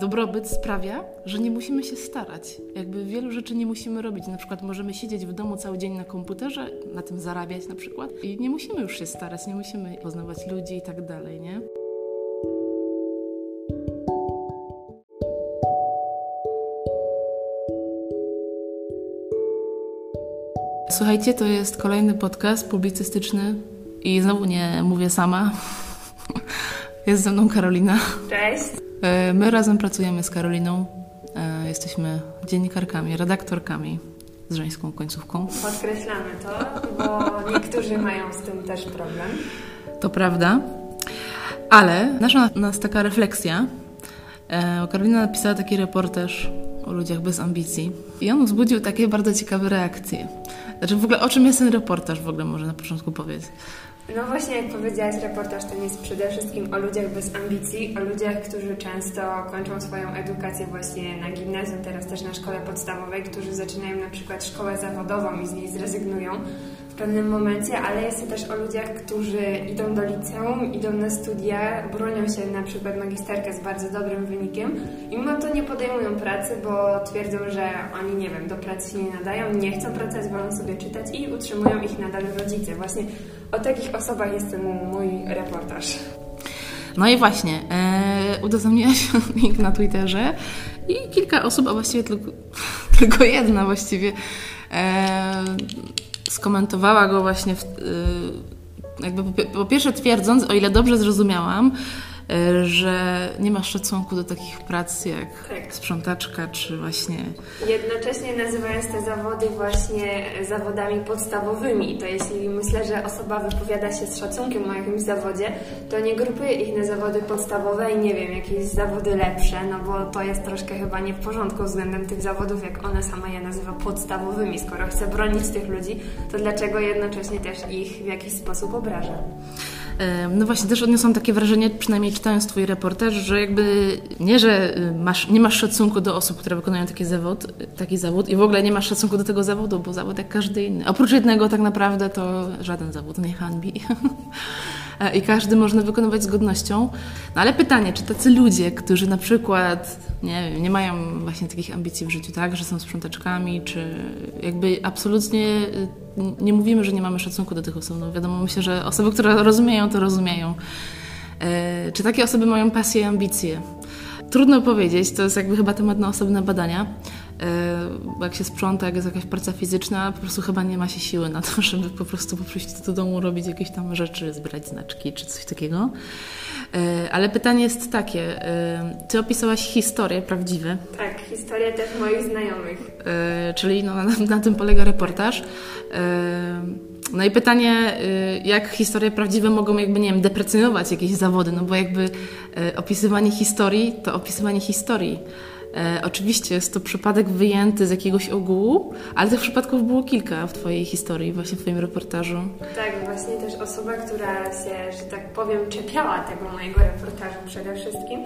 dobrobyt sprawia, że nie musimy się starać. Jakby wielu rzeczy nie musimy robić. Na przykład możemy siedzieć w domu cały dzień na komputerze, na tym zarabiać na przykład i nie musimy już się starać, nie musimy poznawać ludzi i tak dalej, nie? Słuchajcie, to jest kolejny podcast publicystyczny i znowu nie mówię sama. Jest ze mną Karolina. Cześć. E, my razem pracujemy z Karoliną. E, jesteśmy dziennikarkami, redaktorkami z żeńską końcówką. Podkreślamy to, bo niektórzy mają z tym też problem. To prawda. Ale nasza nas taka refleksja. E, Karolina napisała taki reportaż o ludziach bez ambicji i on wzbudził takie bardzo ciekawe reakcje. Znaczy w ogóle o czym jest ten reportaż w ogóle może na początku powiedz. No właśnie, jak powiedziałaś, reportaż ten jest przede wszystkim o ludziach bez ambicji, o ludziach, którzy często kończą swoją edukację właśnie na gimnazjum, teraz też na szkole podstawowej, którzy zaczynają na przykład szkołę zawodową i z niej zrezygnują pewnym momencie, ale jest to też o ludziach, którzy idą do liceum, idą na studia, bronią się na przykład magisterkę z bardzo dobrym wynikiem i mimo to nie podejmują pracy, bo twierdzą, że oni, nie wiem, do pracy się nie nadają, nie chcą pracować, wolą sobie czytać i utrzymują ich nadal rodzice. Właśnie o takich osobach jest ten mój reportaż. No i właśnie, e, udostępniłaś link na Twitterze i kilka osób, a właściwie tylko, tylko jedna właściwie, e, skomentowała go właśnie, w, e, jakby po, po pierwsze twierdząc, o ile dobrze zrozumiałam, że nie masz szacunku do takich prac jak tak. sprzątaczka, czy właśnie... Jednocześnie nazywając te zawody właśnie zawodami podstawowymi, to jeśli myślę, że osoba wypowiada się z szacunkiem o jakimś zawodzie, to nie grupuje ich na zawody podstawowe i nie wiem, jakieś zawody lepsze, no bo to jest troszkę chyba nie w porządku względem tych zawodów, jak ona sama je nazywa podstawowymi. Skoro chce bronić tych ludzi, to dlaczego jednocześnie też ich w jakiś sposób obraża? No właśnie, też odniosłam takie wrażenie, przynajmniej czytając Twój reportaż, że jakby nie, że y, masz, nie masz szacunku do osób, które wykonują taki zawód, taki zawód i w ogóle nie masz szacunku do tego zawodu, bo zawód jak każdy inny. Oprócz jednego tak naprawdę to żaden zawód nie hańbi. E, i każdy można wykonywać z godnością. No ale pytanie, czy tacy ludzie, którzy na przykład nie, nie mają właśnie takich ambicji w życiu, tak, że są sprzątaczkami, czy jakby absolutnie y, nie mówimy, że nie mamy szacunku do tych osób. No wiadomo, myślę, że osoby, które rozumieją, to rozumieją. E, czy takie osoby mają pasję i ambicje? Trudno powiedzieć, to jest jakby chyba temat na osobne badania. Bo jak się sprząta, jak jest jakaś praca fizyczna, po prostu chyba nie ma się siły na to, żeby po prostu przyjść do domu, robić jakieś tam rzeczy, zbierać znaczki czy coś takiego. E, ale pytanie jest takie, e, ty opisałaś historie prawdziwe. Tak, historie też moich znajomych. E, czyli no, na, na tym polega reportaż. No i pytanie, jak historie prawdziwe mogą jakby, nie wiem, deprecjonować jakieś zawody, no bo jakby opisywanie historii to opisywanie historii. E, oczywiście jest to przypadek wyjęty z jakiegoś ogółu, ale tych przypadków było kilka w Twojej historii, właśnie w Twoim reportażu. Tak, właśnie też osoba, która się, że tak powiem, czepiała tego mojego reportażu przede wszystkim,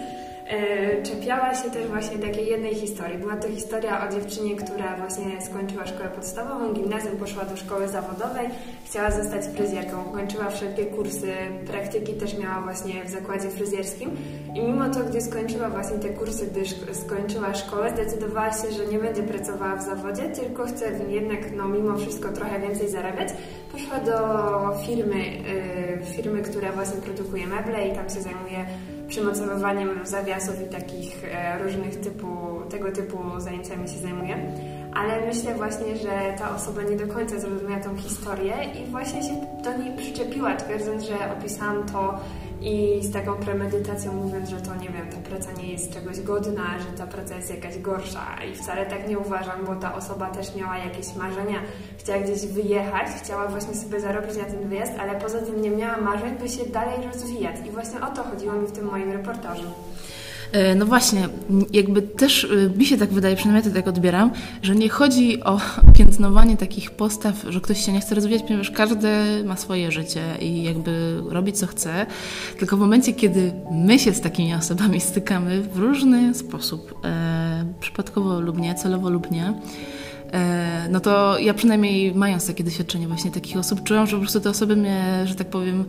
czepiała się też właśnie takiej jednej historii. Była to historia o dziewczynie, która właśnie skończyła szkołę podstawową, gimnazjum, poszła do szkoły zawodowej, chciała zostać fryzjerką, kończyła wszelkie kursy, praktyki też miała właśnie w zakładzie fryzjerskim i mimo to, gdy skończyła właśnie te kursy, gdy skończyła szkołę, zdecydowała się, że nie będzie pracowała w zawodzie, tylko chce jednak no, mimo wszystko trochę więcej zarabiać. Poszła do firmy, yy, firmy, która właśnie produkuje meble i tam się zajmuje przymocowywaniem zawiasów i takich e, różnych typu, tego typu zajęciami się zajmuję. Ale myślę właśnie, że ta osoba nie do końca zrozumiała tą historię i właśnie się do niej przyczepiła, twierdząc, że opisałam to i z taką premedytacją mówiąc, że to nie wiem, ta praca nie jest czegoś godna, że ta praca jest jakaś gorsza. I wcale tak nie uważam, bo ta osoba też miała jakieś marzenia, chciała gdzieś wyjechać, chciała właśnie sobie zarobić na ten wyjazd, ale poza tym nie miała marzeń, by się dalej rozwijać. I właśnie o to chodziło mi w tym moim reportażu. E, no właśnie, jakby też e, mi się tak wydaje, przynajmniej to tak odbieram, że nie chodzi o piętnowanie takich postaw, że ktoś się nie chce rozwijać, ponieważ każdy ma swoje życie i jakby robi co chce, tylko w momencie, kiedy my się z takimi osobami stykamy w różny sposób, e, przypadkowo lub nie, celowo lub nie, e, no to ja przynajmniej mając takie doświadczenie właśnie takich osób, czułam, że po prostu te osoby mnie, że tak powiem,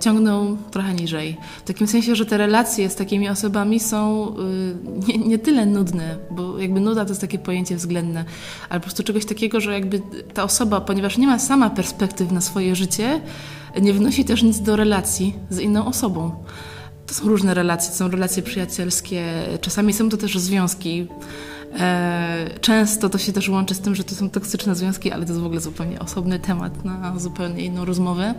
ciągną trochę niżej. W takim sensie, że te relacje z takimi osobami są y, nie, nie, tyle nudne, bo jakby nuda to jest takie pojęcie względne, ale po prostu czegoś takiego, że jakby ta osoba, ponieważ nie ma sama perspektyw na swoje życie, nie wnosi też nic do relacji z inną osobą. To są różne relacje, to są relacje przyjacielskie, czasami są to też związki. E, często to się też łączy z tym, że to są toksyczne związki, ale to jest w ogóle zupełnie osobny temat na zupełnie inną rozmowę.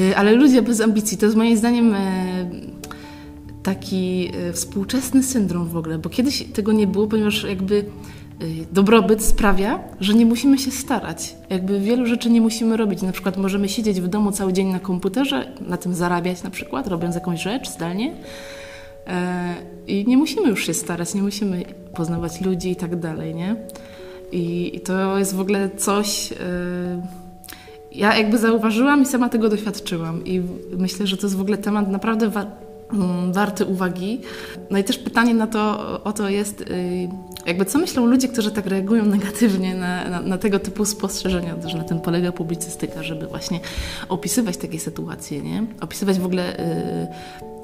E, ale ludzie bez ambicji to jest moim zdaniem e, taki współczesny syndrom w ogóle, bo kiedyś tego nie było, ponieważ jakby dobrobyt sprawia, że nie musimy się starać. Jakby wielu rzeczy nie musimy robić. Na przykład możemy siedzieć w domu cały dzień na komputerze, na tym zarabiać na przykład, robiąc jakąś rzecz zdalnie I nie musimy już się starać, nie musimy poznawać ludzi i tak dalej, nie? I to jest w ogóle coś. Ja jakby zauważyłam i sama tego doświadczyłam. I myślę, że to jest w ogóle temat naprawdę wa mm, warty uwagi. No i też pytanie na to, o to jest, y, jakby co myślą ludzie, którzy tak reagują negatywnie na, na, na tego typu spostrzeżenia, że na tym polega publicystyka, żeby właśnie opisywać takie sytuacje, nie? Opisywać w ogóle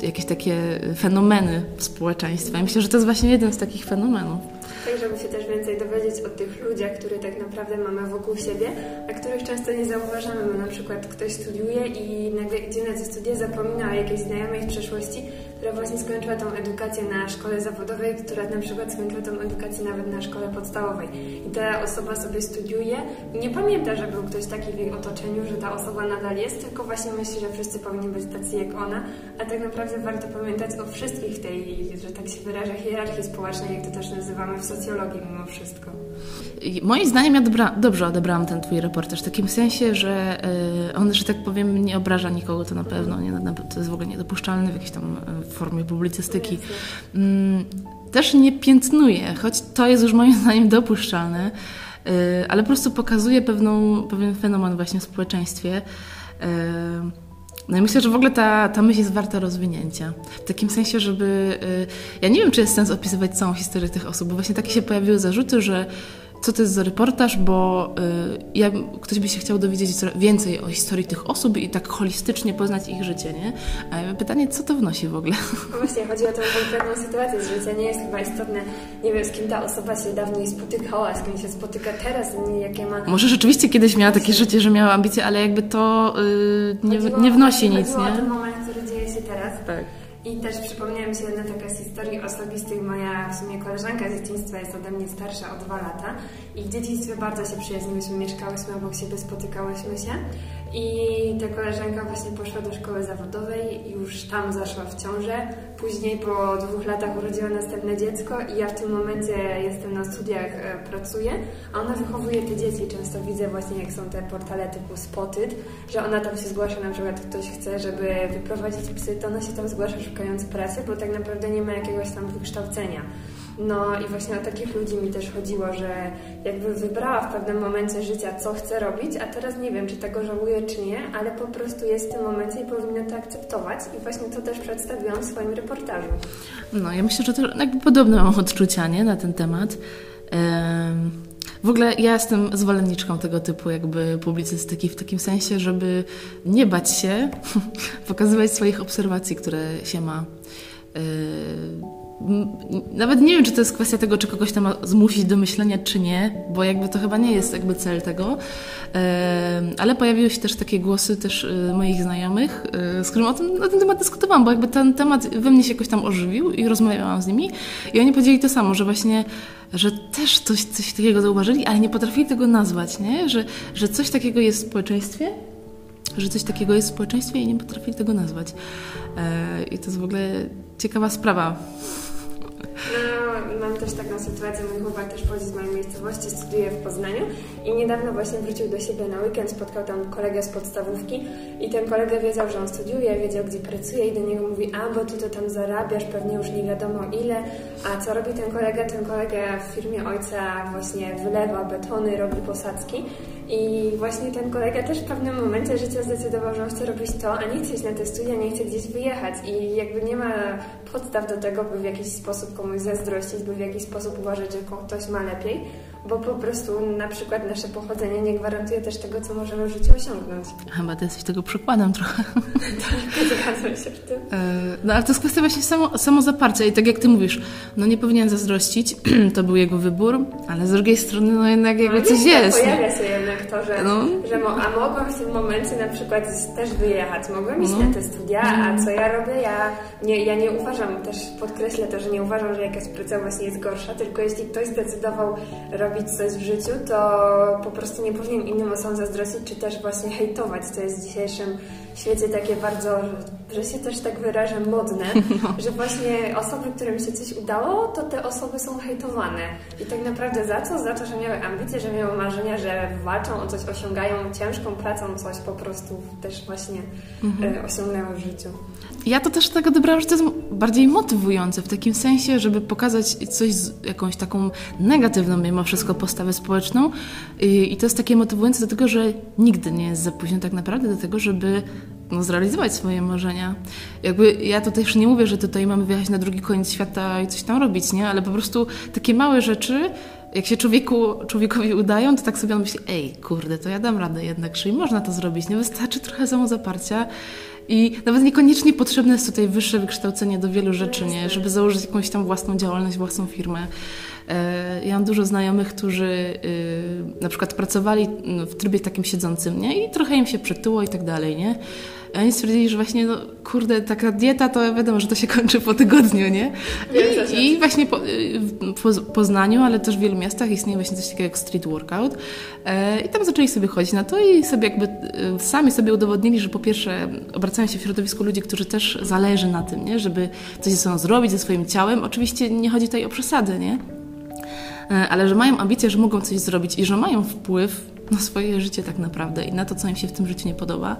y, jakieś takie fenomeny społeczeństwa. I myślę, że to jest właśnie jeden z takich fenomenów. Tak, żeby się też więcej dowiedzieć o tych ludziach, które tak naprawdę mamy wokół siebie, a których często nie zauważamy. Bo na przykład ktoś studiuje i nagle idzie na te studia, zapomina o jakiejś znajomej w przeszłości, która właśnie skończyła tą edukację na szkole zawodowej, która na przykład skończyła tą edukację nawet na szkole podstawowej. I ta osoba sobie studiuje i nie pamięta, że był ktoś taki w jej otoczeniu, że ta osoba nadal jest, tylko właśnie myśli, że wszyscy powinni być tacy jak ona, a tak naprawdę warto pamiętać o wszystkich tej, że tak się wyraża, hierarchii społecznej, jak to też nazywamy w socjologii mimo wszystko. Moim zdaniem ja dobra, dobrze odebrałam ten twój reportaż, w takim sensie, że y, on, że tak powiem, nie obraża nikogo, to na pewno, nie, to jest w ogóle niedopuszczalne w jakiejś tam y, formie publicystyki. Mm, też nie piętnuje, choć to jest już moim zdaniem dopuszczalne, y, ale po prostu pokazuje pewną, pewien fenomen właśnie w społeczeństwie. No i myślę, że w ogóle ta, ta myśl jest warta rozwinięcia. W takim sensie, żeby. Ja nie wiem, czy jest sens opisywać całą historię tych osób, bo właśnie takie się pojawiły zarzuty, że co to jest za reportaż, bo y, ja, ktoś by się chciał dowiedzieć więcej o historii tych osób i tak holistycznie poznać ich życie, nie? A pytanie, co to wnosi w ogóle? No właśnie, chodzi o tą konkretną sytuację z życia. Nie jest chyba istotne, nie wiem, z kim ta osoba się dawniej spotykała, z kim się spotyka teraz, nie jakie ma... Może rzeczywiście kiedyś miała takie życie, że miała ambicje, ale jakby to y, nie, nie wnosi nic, nie? o ten moment, który dzieje się teraz. Tak. I też przypomniała mi się jedna taka z historii osobistych. Moja w sumie koleżanka z dzieciństwa jest ode mnie starsza o dwa lata i w dzieciństwie bardzo się przyjaźniłyśmy, mieszkałyśmy obok siebie, spotykałyśmy się. I ta koleżanka właśnie poszła do szkoły zawodowej, już tam zaszła w ciążę. Później po dwóch latach urodziła następne dziecko i ja w tym momencie jestem na studiach, e, pracuję, a ona wychowuje te dzieci. Często widzę właśnie, jak są te portale typu Spotted, że ona tam się zgłasza, na przykład ktoś chce, żeby wyprowadzić psy, to ona się tam zgłasza szukając pracy, bo tak naprawdę nie ma jakiegoś tam wykształcenia. No i właśnie o takich ludzi mi też chodziło, że jakby wybrała w pewnym momencie życia, co chce robić, a teraz nie wiem, czy tego żałuje, czy nie, ale po prostu jest w tym momencie i powinna to akceptować i właśnie to też przedstawiłam w swoim reportażu. No, ja myślę, że to jakby podobne mam odczucia, nie, na ten temat. W ogóle ja jestem zwolenniczką tego typu jakby publicystyki w takim sensie, żeby nie bać się pokazywać swoich obserwacji, które się ma nawet nie wiem, czy to jest kwestia tego, czy kogoś tam zmusić do myślenia, czy nie, bo jakby to chyba nie jest jakby cel tego. Ale pojawiły się też takie głosy też y, moich znajomych, y, z którymi o tym, na ten temat dyskutowałam, bo jakby ten temat we mnie się jakoś tam ożywił i rozmawiałam z nimi i oni powiedzieli to samo, że właśnie, że też coś, coś takiego zauważyli, ale nie potrafili tego nazwać, nie? Że, że coś takiego jest w społeczeństwie, że coś takiego jest w społeczeństwie i nie potrafili tego nazwać. E, I to jest w ogóle ciekawa sprawa. No, mam też taką sytuację, mój chłopak też pochodzi z mojej miejscowości, studiuje w Poznaniu i niedawno właśnie wrócił do siebie na weekend, spotkał tam kolegę z podstawówki i ten kolega wiedział, że on studiuje, wiedział gdzie pracuje i do niego mówi, a bo ty to tam zarabiasz, pewnie już nie wiadomo ile, a co robi ten kolega? Ten kolega w firmie ojca właśnie wylewa betony, robi posadzki i właśnie ten kolega też w pewnym momencie życia zdecydował, że on chce robić to, a nie chce iść na te studia, nie chce gdzieś wyjechać. I jakby nie ma podstaw do tego, by w jakiś sposób komuś zazdrościć, by w jakiś sposób uważać, że ktoś ma lepiej, bo po prostu na przykład nasze pochodzenie nie gwarantuje też tego, co możemy w życiu osiągnąć. Chyba ty jesteś tego przykładem trochę. tak, zgadzam się w tym. E, no ale to jest kwestia właśnie samo, samozaparcia i tak jak ty mówisz, no nie powinien zazdrościć, to był jego wybór, ale z drugiej strony no jednak jakby no, coś jest. Pojawia się jednak to, że, no. że mo a mogłam w tym momencie na przykład też wyjechać, mogłam iść no. na te studia, a co ja robię? Ja nie, ja nie uważam, też podkreślę to, że nie uważam, że jakaś praca właśnie jest gorsza, tylko jeśli ktoś zdecydował robić coś w życiu, to po prostu nie powinien innym osobom zazdrościć, czy też właśnie hejtować, co jest w dzisiejszym świecie takie bardzo, że się też tak wyrażę, modne, no. że właśnie osoby, którym się coś udało, to te osoby są hejtowane. I tak naprawdę za co? Za to, że miały ambicje, że miały marzenia, że walczą o coś, osiągają ciężką pracą coś po prostu też właśnie mhm. E, osiągnęły w życiu. Ja to też tak odebrałam, że to jest bardziej motywujące w takim sensie, żeby pokazać coś z jakąś taką negatywną mimo wszystko postawę społeczną i to jest takie motywujące do tego, że nigdy nie jest za późno tak naprawdę do tego, żeby no, zrealizować swoje marzenia. Jakby ja tutaj już nie mówię, że tutaj mamy wyjechać na drugi koniec świata i coś tam robić, nie? Ale po prostu takie małe rzeczy, jak się człowieku, człowiekowi udają, to tak sobie on myśli, ej, kurde, to ja dam radę jednak, czyli można to zrobić, nie? Wystarczy trochę samozaparcia i nawet niekoniecznie potrzebne jest tutaj wyższe wykształcenie do wielu rzeczy, nie? Żeby założyć jakąś tam własną działalność, własną firmę. E, ja mam dużo znajomych, którzy y, na przykład pracowali w trybie takim siedzącym, nie? I trochę im się przytyło i tak dalej, nie? A oni stwierdzili, że właśnie, no kurde, taka dieta to wiadomo, że to się kończy po tygodniu, nie? I, i właśnie po, y, w Poznaniu, ale też w wielu miastach istnieje właśnie coś takiego jak street workout. E, I tam zaczęli sobie chodzić na to i sobie jakby y, sami sobie udowodnili, że po pierwsze obracają się w środowisku ludzi, którzy też zależy na tym, nie? Żeby coś ze sobą zrobić, ze swoim ciałem. Oczywiście nie chodzi tutaj o przesady, nie? E, ale że mają ambicje, że mogą coś zrobić i że mają wpływ na swoje życie tak naprawdę i na to, co im się w tym życiu nie podoba.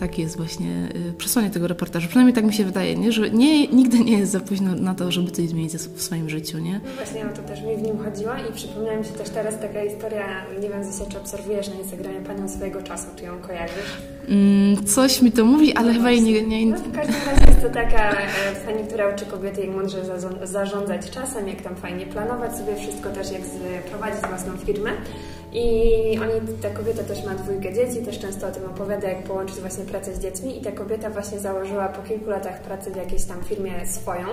Takie jest właśnie y, przesłanie tego reportażu. Przynajmniej tak mi się wydaje, nie? że nie, nigdy nie jest za późno na to, żeby coś zmienić w swoim życiu. Nie? No właśnie o to też mi w nim chodziło i przypomniała mi się też teraz taka historia, nie wiem Zysia, czy obserwujesz na Instagramie Panią swojego czasu, czy ją kojarzysz? Mm, coś mi to mówi, ale no chyba jej nie... nie... No, w każdym razie jest to taka e, pani, która uczy kobiety, jak mądrze zarządzać czasem, jak tam fajnie planować sobie wszystko, też jak prowadzić własną firmę. I oni, ta kobieta też ma dwójkę dzieci, też często o tym opowiada, jak połączyć właśnie pracę z dziećmi i ta kobieta właśnie założyła po kilku latach pracy w jakiejś tam firmie swoją.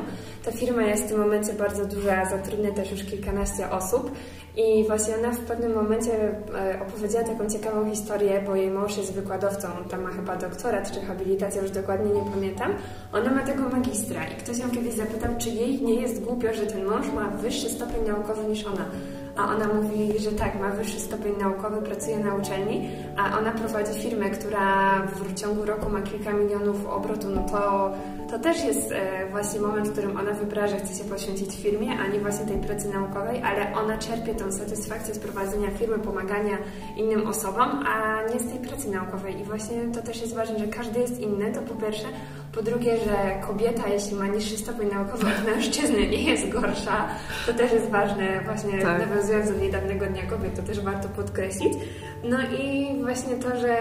Ta firma jest w tym momencie bardzo duża, zatrudnia też już kilkanaście osób i właśnie ona w pewnym momencie e, opowiedziała taką ciekawą historię, bo jej mąż jest wykładowcą, tam ma chyba doktorat czy habilitację, już dokładnie nie pamiętam. Ona ma tego magistra i ktoś ją kiedyś zapytał, czy jej nie jest głupio, że ten mąż ma wyższy stopień naukowy niż ona. A ona mówi, że tak, ma wyższy stopień naukowy, pracuje na uczelni, a ona prowadzi firmę, która w ciągu roku ma kilka milionów obrotu, no to, to też jest e, właśnie moment, w którym ona wybrała, że chce się poświęcić firmie, a nie właśnie tej pracy naukowej, ale ona czerpie tą satysfakcję z prowadzenia firmy, pomagania innym osobom, a nie z tej pracy naukowej. I właśnie to też jest ważne, że każdy jest inny, to po pierwsze. Po drugie, że kobieta, jeśli ma niższy stopień naukowy od mężczyzny, nie jest gorsza. To też jest ważne, właśnie tak. nawiązując do niedawnego Dnia Kobiet, to też warto podkreślić. No i właśnie to, że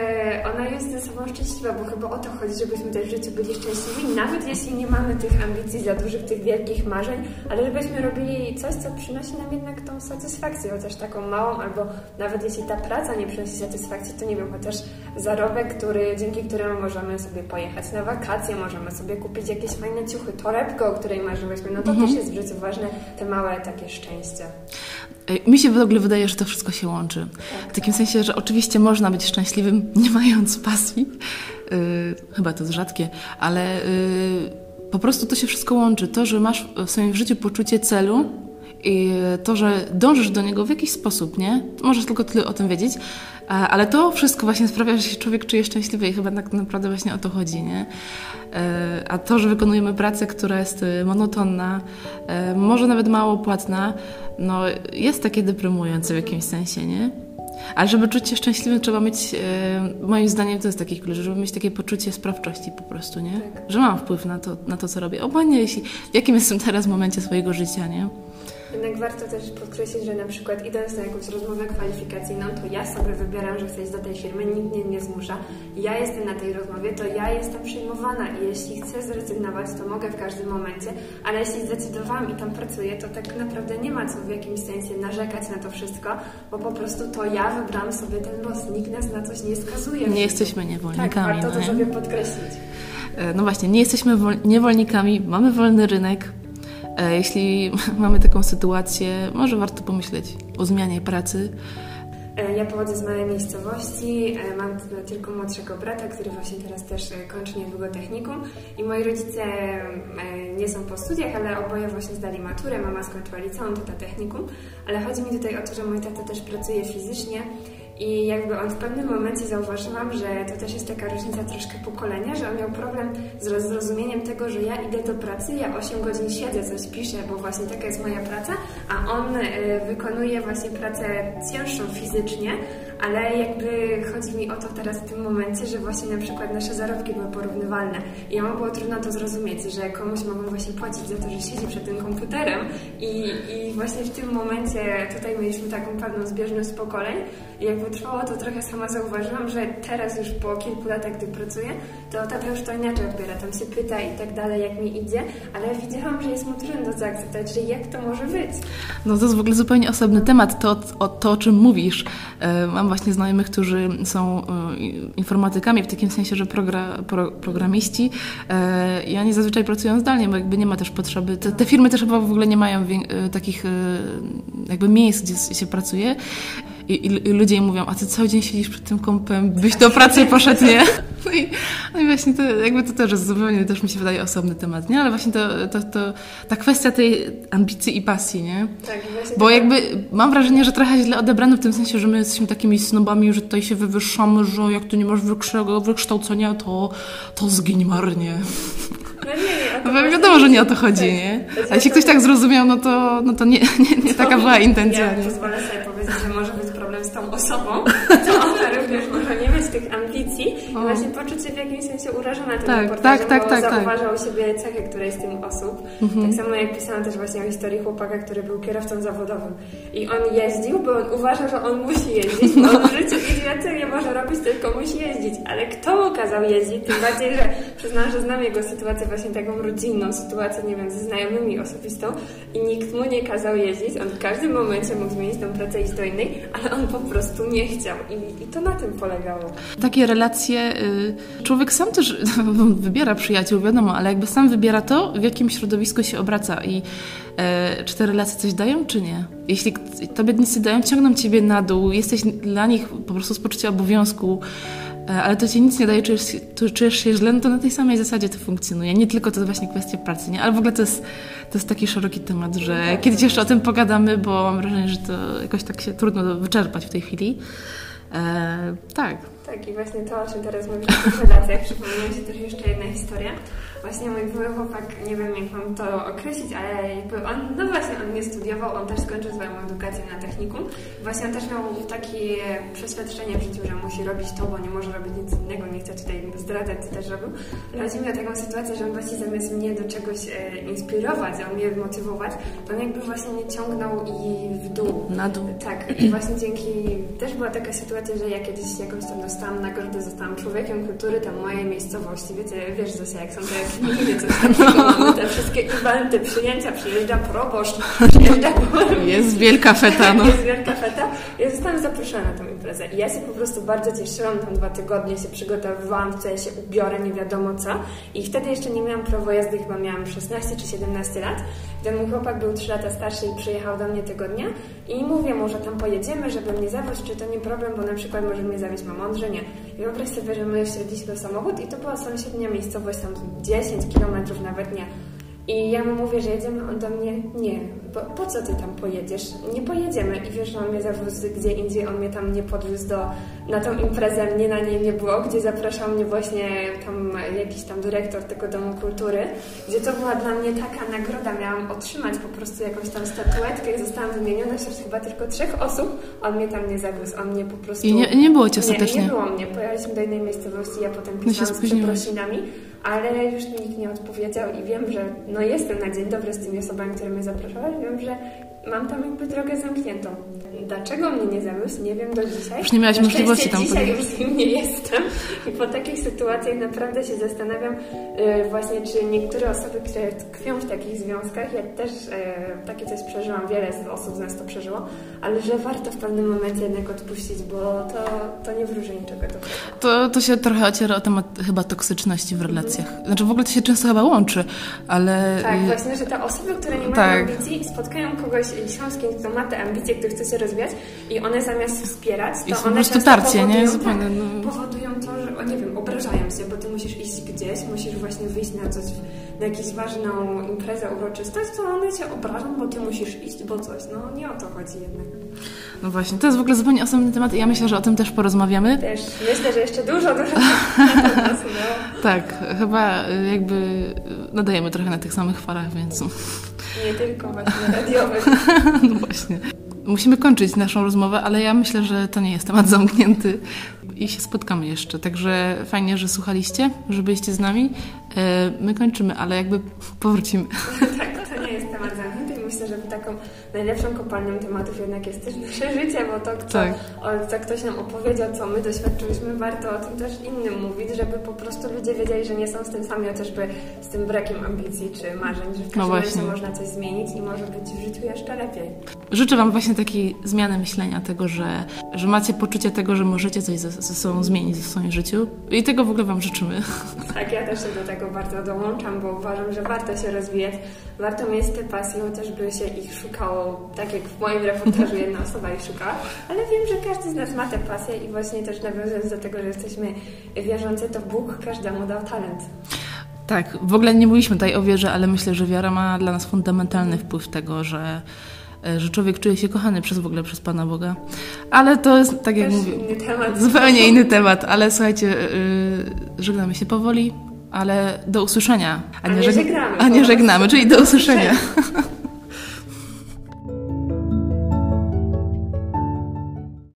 ona jest ze sobą szczęśliwa, bo chyba o to chodzi, żebyśmy też w życiu byli szczęśliwi, nawet jeśli nie mamy tych ambicji za dużych, tych wielkich marzeń, ale żebyśmy robili coś, co przynosi nam jednak tą satysfakcję, chociaż taką małą, albo nawet jeśli ta praca nie przynosi satysfakcji, to nie wiem, chociaż zarobek, który, dzięki któremu możemy sobie pojechać na wakacje, możemy sobie kupić jakieś fajne ciuchy, torebkę, o której marzyłyśmy, no to mhm. też jest w życiu ważne, te małe takie szczęścia. Mi się w ogóle wydaje, że to wszystko się łączy. Tak, w takim tak. sensie, że oczywiście można być szczęśliwym nie mając pasji. Yy, chyba to jest rzadkie, ale yy, po prostu to się wszystko łączy. To, że masz w swoim życiu poczucie celu i to, że dążysz do niego w jakiś sposób, nie? Możesz tylko tyle o tym wiedzieć, ale to wszystko właśnie sprawia, że się człowiek czuje szczęśliwy i chyba tak naprawdę właśnie o to chodzi, nie? E, a to, że wykonujemy pracę, która jest monotonna, może nawet mało płatna, no jest takie deprymujące w jakimś sensie, nie? Ale żeby czuć się szczęśliwym, trzeba mieć, moim zdaniem to jest taki klucz, żeby mieć takie poczucie sprawczości po prostu, nie? Tak. Że mam wpływ na to, na to, co robię. Obojętnie, jeśli, w jakim jestem teraz momencie swojego życia, nie? Jednak warto też podkreślić, że na przykład idąc na jakąś rozmowę kwalifikacyjną, to ja sobie wybieram, że chcę iść do tej firmy, nikt mnie nie zmusza. Ja jestem na tej rozmowie, to ja jestem przyjmowana i jeśli chcę zrezygnować, to mogę w każdym momencie, ale jeśli zdecydowałam i tam pracuję, to tak naprawdę nie ma co w jakimś sensie narzekać na to wszystko, bo po prostu to ja wybrałam sobie ten los. Nikt nas na coś nie skazuje. Nie jesteśmy niewolnikami. Tak, warto no to nie? sobie podkreślić. E, No właśnie, nie jesteśmy wol- niewolnikami, mamy wolny rynek. E, Jeśli mamy taką sytuację, może warto pomyśleć o zmianie pracy. E, Ja pochodzę z małej miejscowości, e, mam tylko młodszego brata, który właśnie teraz też kończy niedługo technikum. I moi rodzice nie są po studiach, ale oboje właśnie zdali maturę, mama skończyła liceum, tata technikum, ale chodzi mi tutaj o to, że mój tata też pracuje fizycznie i jakby on w pewnym momencie zauważyłam, że to też jest taka różnica troszkę pokolenia, że on miał problem z roz- zrozumieniem tego, że ja idę do pracy, ja 8 godzin siedzę, coś piszę, bo właśnie taka jest moja praca, a on y, wykonuje właśnie pracę cięższą fizycznie, ale jakby chodzi mi o to teraz w tym momencie, że właśnie na przykład nasze zarobki były porównywalne i jemu było trudno to zrozumieć, że komuś mogą właśnie płacić za to, że siedzi przed tym komputerem i, i właśnie w tym momencie tutaj mieliśmy taką pewną zbieżność pokoleń i jakby trwało to trochę sama zauważyłam, że teraz już po kilku latach, gdy pracuję, to tata już to inaczej odbiera, tam się pyta i tak dalej, jak mi idzie, ale widziałam, że jest mu trudno zaakceptować, że jak to może być. No to jest w ogóle zupełnie osobny temat, to, o, to o czym mówisz. E, Mam właśnie znajomych, którzy są e, informatykami, w takim sensie, że progra, pro, programiści e, i oni zazwyczaj pracują zdalnie, bo jakby nie ma też potrzeby. Te, te firmy też chyba w ogóle nie mają e, takich e, jakby miejsc, gdzie się pracuje. I, i, I ludzie im mówią, a ty cały dzień siedzisz przed tym kompem, byś do pracy poszedł, nie? No i, no i właśnie to, jakby to też jest zupełnie, też mi się wydaje osobny temat, nie? Ale właśnie to, to, to ta kwestia tej ambicji i pasji, nie? Tak, właśnie Bo jakby mam wrażenie, że trochę źle odebrane w tym sensie, że my jesteśmy takimi snobami, że tutaj się wywyższamy, że jak tu nie masz wykształcenia, wykształcenia to, to zgiń marnie. No nie, nie, No wiadomo, że nie o to tak. chodzi, nie? Zresztą- A jeśli ktoś tak zrozumiał, no to, no to nie, nie, nie taka była intencja, Ja nie? pozwolę sobie powiedzieć, że może być problem z tą osobą, tych ambicji i O. właśnie poczuć się w jakimś sensie urażona tym Tak, reportażem, tak, tak, bo tak, tak. zauważał u siebie cechy którejś z tych osób. Tak samo jak pisałam też właśnie o historii chłopaka, który był kierowcą zawodowym i on jeździł, bo on uważa, że on musi jeździć, bo on w życiu nic więcej nie może robić, tylko musi jeździć. Ale kto mu kazał jeździć? Tym bardziej, że przyznam, że znam jego sytuację właśnie taką rodzinną, sytuację, nie wiem, ze znajomymi osobistą i nikt mu nie kazał jeździć. On w każdym momencie mógł zmienić tą pracę i iść do innej, ale on po prostu nie chciał i, i to na tym polegało. Takie relacje, y, człowiek sam też wybiera przyjaciół, wiadomo, ale jakby sam wybiera to, w jakim środowisku się obraca i e, czy te relacje coś dają, czy nie. Jeśli tobie nic nie dają, ciągną ciebie na dół, jesteś dla nich po prostu z poczucia obowiązku, e, ale to ci nic nie daje, czujesz, czujesz się źle, no to na tej samej zasadzie to funkcjonuje. Nie tylko to właśnie kwestia pracy, nie? Ale w ogóle to jest, to jest taki szeroki temat, że kiedyś jeszcze o tym pogadamy, bo mam wrażenie, że to jakoś tak się trudno wyczerpać w tej chwili. E, tak. Tak, i właśnie to, o czym teraz mówisz o tych relacjach, przypomina mi się też jeszcze jedna historia. Właśnie mój były chłopak, nie wiem jak mam to określić, ale jakby on, no właśnie, on nie studiował, on też skończył swoją edukację na technikum. Właśnie on też miał takie przeświadczenie w życiu, że musi robić to, bo nie może robić nic innego, nie chcę tutaj zdradzać, co też robił. Ale chodzi mi o taką sytuację, że on właśnie zamiast mnie do czegoś e, inspirować, a mnie motywować, to on jakby właśnie mnie ciągnął i w dół. Na dół. Tak, i właśnie dzięki też była taka sytuacja, że ja kiedyś jakąś tam dostałam nagrodę, zostałam człowiekiem kultury tam mojej miejscowości. Wiecie, wiesz Zosia, jak są te filmy, coś takiego, mamy te wszystkie eventy, przyjęcia, przyjeżdża proboszcz, przyjeżdża Jest wielka feta, no. jest wielka feta. Ja zostałam zaproszona na tą imprezę i ja się po prostu bardzo cieszyłam, tam dwa tygodnie się przygotowywałam, w co ja się ubiorę, nie wiadomo co. I wtedy jeszcze nie miałam prawo jazdy, chyba miałam 16 czy 17 lat. Ten mój chłopak był 3 lata starszy i przyjechał do mnie tego dnia i mówię mu, że tam pojedziemy, żeby mnie zawieźć, czy to nie problem, bo na przykład może mnie zawieźć mama Mądrze, nie. I wyobraź sobie, że my śledziliśmy samochód i to była sąsiednia miejscowość, tam 10 kilometrów nawet nie. I ja mu mówię, że jedziemy, on do mnie, nie, bo, po co ty tam pojedziesz? Nie pojedziemy. I wiesz, że on mnie zawiózł gdzie indziej, on mnie tam nie podwiózł do, na tą imprezę, mnie na niej nie było, gdzie zapraszał mnie właśnie tam jakiś tam dyrektor tego Domu Kultury, gdzie to była dla mnie taka nagroda, miałam otrzymać po prostu jakąś tam statuetkę i zostałam wymieniona wśród chyba tylko trzech osób, on mnie tam nie zawiózł, on mnie po prostu... I nie, nie było cię Nie, ostatecznie. nie było mnie. Pojechaliśmy do innej miejscowości, ja potem No pisałam z przeprosinami, ale już mi nikt nie odpowiedział i wiem, że no jestem na dzień dobry z tymi osobami, które mnie zapraszały. Wiem, że mam tam jakby drogę zamkniętą. Dlaczego mnie nie zawiózł, nie wiem do dzisiaj. Już nie miałaś możliwości tam dzisiaj podjechać. już z nim nie jestem i po takich sytuacjach naprawdę się zastanawiam e, właśnie, czy niektóre osoby, które tkwią w takich związkach, ja też e, takie coś przeżyłam, wiele osób z nas to przeżyło, ale że warto w pewnym momencie jednak odpuścić, bo to, to nie wróży niczego dobrego. To, to się trochę ociera o temat chyba toksyczności w relacjach. Znaczy w ogóle to się często chyba łączy, ale... Tak, właśnie, że te osoby, które nie mają Tak. ambicji, spotkają kogoś i są z kimś, kto ma te ambicje, który chce się rozwijać i one zamiast wspierać, to są po one prostu tarcie, nie? powodują, Zupełnie, tak, no. powodują to, że, o nie wiem, obrażają się, bo ty musisz iść gdzieś, musisz właśnie wyjść na coś, na jakąś ważną imprezę, uroczystość, to one się obrażą, bo ty musisz iść, bo coś. No nie o to chodzi jednak. No właśnie, to jest w ogóle zupełnie osobny temat i ja myślę, że o tym też porozmawiamy. Też myślę, że jeszcze dużo, dużo nas udało. Tak, chyba y, jakby nadajemy trochę na tych samych falach, więc Nie tylko właśnie radiowych. no właśnie. Musimy kończyć naszą rozmowę, ale ja myślę, że to nie jest temat zamknięty i się spotkamy jeszcze. Także fajnie, że słuchaliście, że byliście z nami. E, My kończymy, ale jakby powrócimy. tak, to nie jest temat zamknięty i myślę, że taką najlepszą kopalnią tematów jednak jest też nasze życie, bo to, co, Tak. o, co ktoś nam opowiedział, co my doświadczyliśmy, warto o tym też innym mówić, żeby po prostu ludzie wiedzieli, że nie są z tym sami, chociażby z tym brakiem ambicji czy marzeń, że w każdym No właśnie. można coś zmienić i może być w życiu jeszcze lepiej. Życzę Wam właśnie takiej zmiany myślenia, tego, że, że macie poczucie tego, że możecie coś ze, ze sobą zmienić w swoim życiu i tego w ogóle Wam życzymy. Tak, ja też się do tego bardzo dołączam, bo uważam, że warto się rozwijać, warto mieć te pasje, chociażby się ich szukało, tak jak w moim reportażu jedna osoba ich szukała, ale wiem, że każdy z nas ma te pasje i właśnie też nawiązując do tego, że jesteśmy wierzący, to Bóg każdemu dał talent. Tak, w ogóle nie mówiliśmy tutaj o wierze, ale myślę, że wiara ma dla nas fundamentalny wpływ tego, że, że człowiek czuje się kochany przez w ogóle przez Pana Boga. Ale to jest, tak jak Też mówię, inny temat. zupełnie inny temat, ale słuchajcie, yy, żegnamy się powoli, ale do usłyszenia. A nie żegnamy, A nie żegnamy, czyli do usłyszenia.